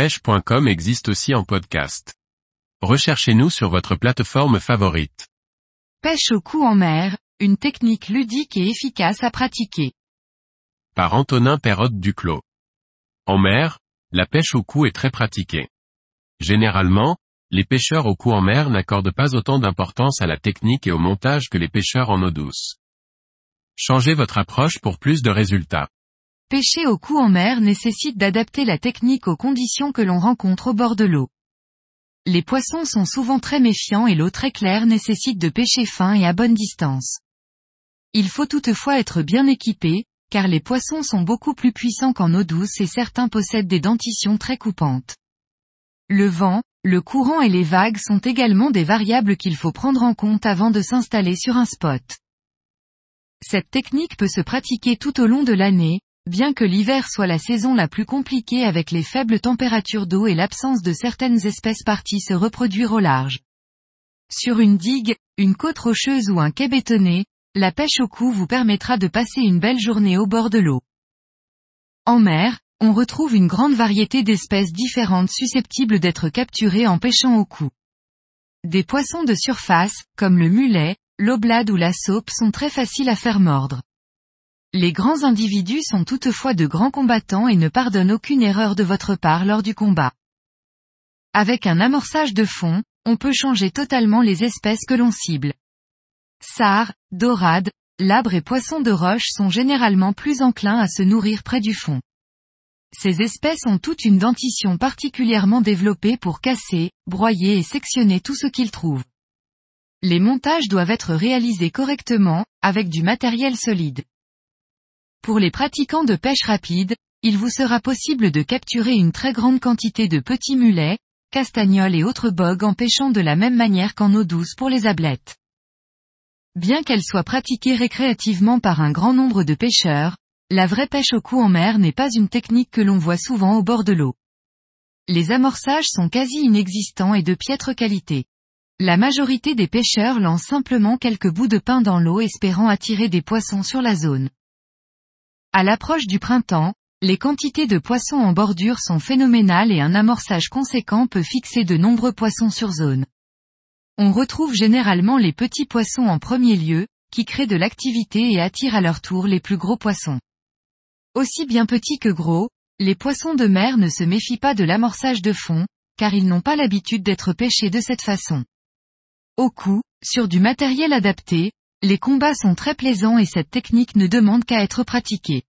pêche.com existe aussi en podcast. Recherchez-nous sur votre plateforme favorite. Pêche au coup en mer, une technique ludique et efficace à pratiquer. Par Antonin Perrotte Duclos. En mer, la pêche au coup est très pratiquée. Généralement, les pêcheurs au coup en mer n'accordent pas autant d'importance à la technique et au montage que les pêcheurs en eau douce. Changez votre approche pour plus de résultats. Pêcher au coup en mer nécessite d'adapter la technique aux conditions que l'on rencontre au bord de l'eau. Les poissons sont souvent très méfiants et l'eau très claire nécessite de pêcher fin et à bonne distance. Il faut toutefois être bien équipé, car les poissons sont beaucoup plus puissants qu'en eau douce et certains possèdent des dentitions très coupantes. Le vent, le courant et les vagues sont également des variables qu'il faut prendre en compte avant de s'installer sur un spot. Cette technique peut se pratiquer tout au long de l'année, bien que l'hiver soit la saison la plus compliquée avec les faibles températures d'eau et l'absence de certaines espèces parties se reproduire au large. Sur une digue, une côte rocheuse ou un quai bétonné, la pêche au cou vous permettra de passer une belle journée au bord de l'eau. En mer, on retrouve une grande variété d'espèces différentes susceptibles d'être capturées en pêchant au cou. Des poissons de surface, comme le mulet, l'oblade ou la saupe sont très faciles à faire mordre. Les grands individus sont toutefois de grands combattants et ne pardonnent aucune erreur de votre part lors du combat. Avec un amorçage de fond, on peut changer totalement les espèces que l'on cible. Sars, dorades, labres et poissons de roche sont généralement plus enclins à se nourrir près du fond. Ces espèces ont toute une dentition particulièrement développée pour casser, broyer et sectionner tout ce qu'ils trouvent. Les montages doivent être réalisés correctement, avec du matériel solide. Pour les pratiquants de pêche rapide, il vous sera possible de capturer une très grande quantité de petits mulets, castagnols et autres bogues en pêchant de la même manière qu'en eau douce pour les ablettes. Bien qu'elle soit pratiquée récréativement par un grand nombre de pêcheurs, la vraie pêche au cou en mer n'est pas une technique que l'on voit souvent au bord de l'eau. Les amorçages sont quasi inexistants et de piètre qualité. La majorité des pêcheurs lancent simplement quelques bouts de pain dans l'eau espérant attirer des poissons sur la zone. À l'approche du printemps, les quantités de poissons en bordure sont phénoménales et un amorçage conséquent peut fixer de nombreux poissons sur zone. On retrouve généralement les petits poissons en premier lieu, qui créent de l'activité et attirent à leur tour les plus gros poissons. Aussi bien petits que gros, les poissons de mer ne se méfient pas de l'amorçage de fond, car ils n'ont pas l'habitude d'être pêchés de cette façon. Au coup, sur du matériel adapté, les combats sont très plaisants et cette technique ne demande qu'à être pratiquée.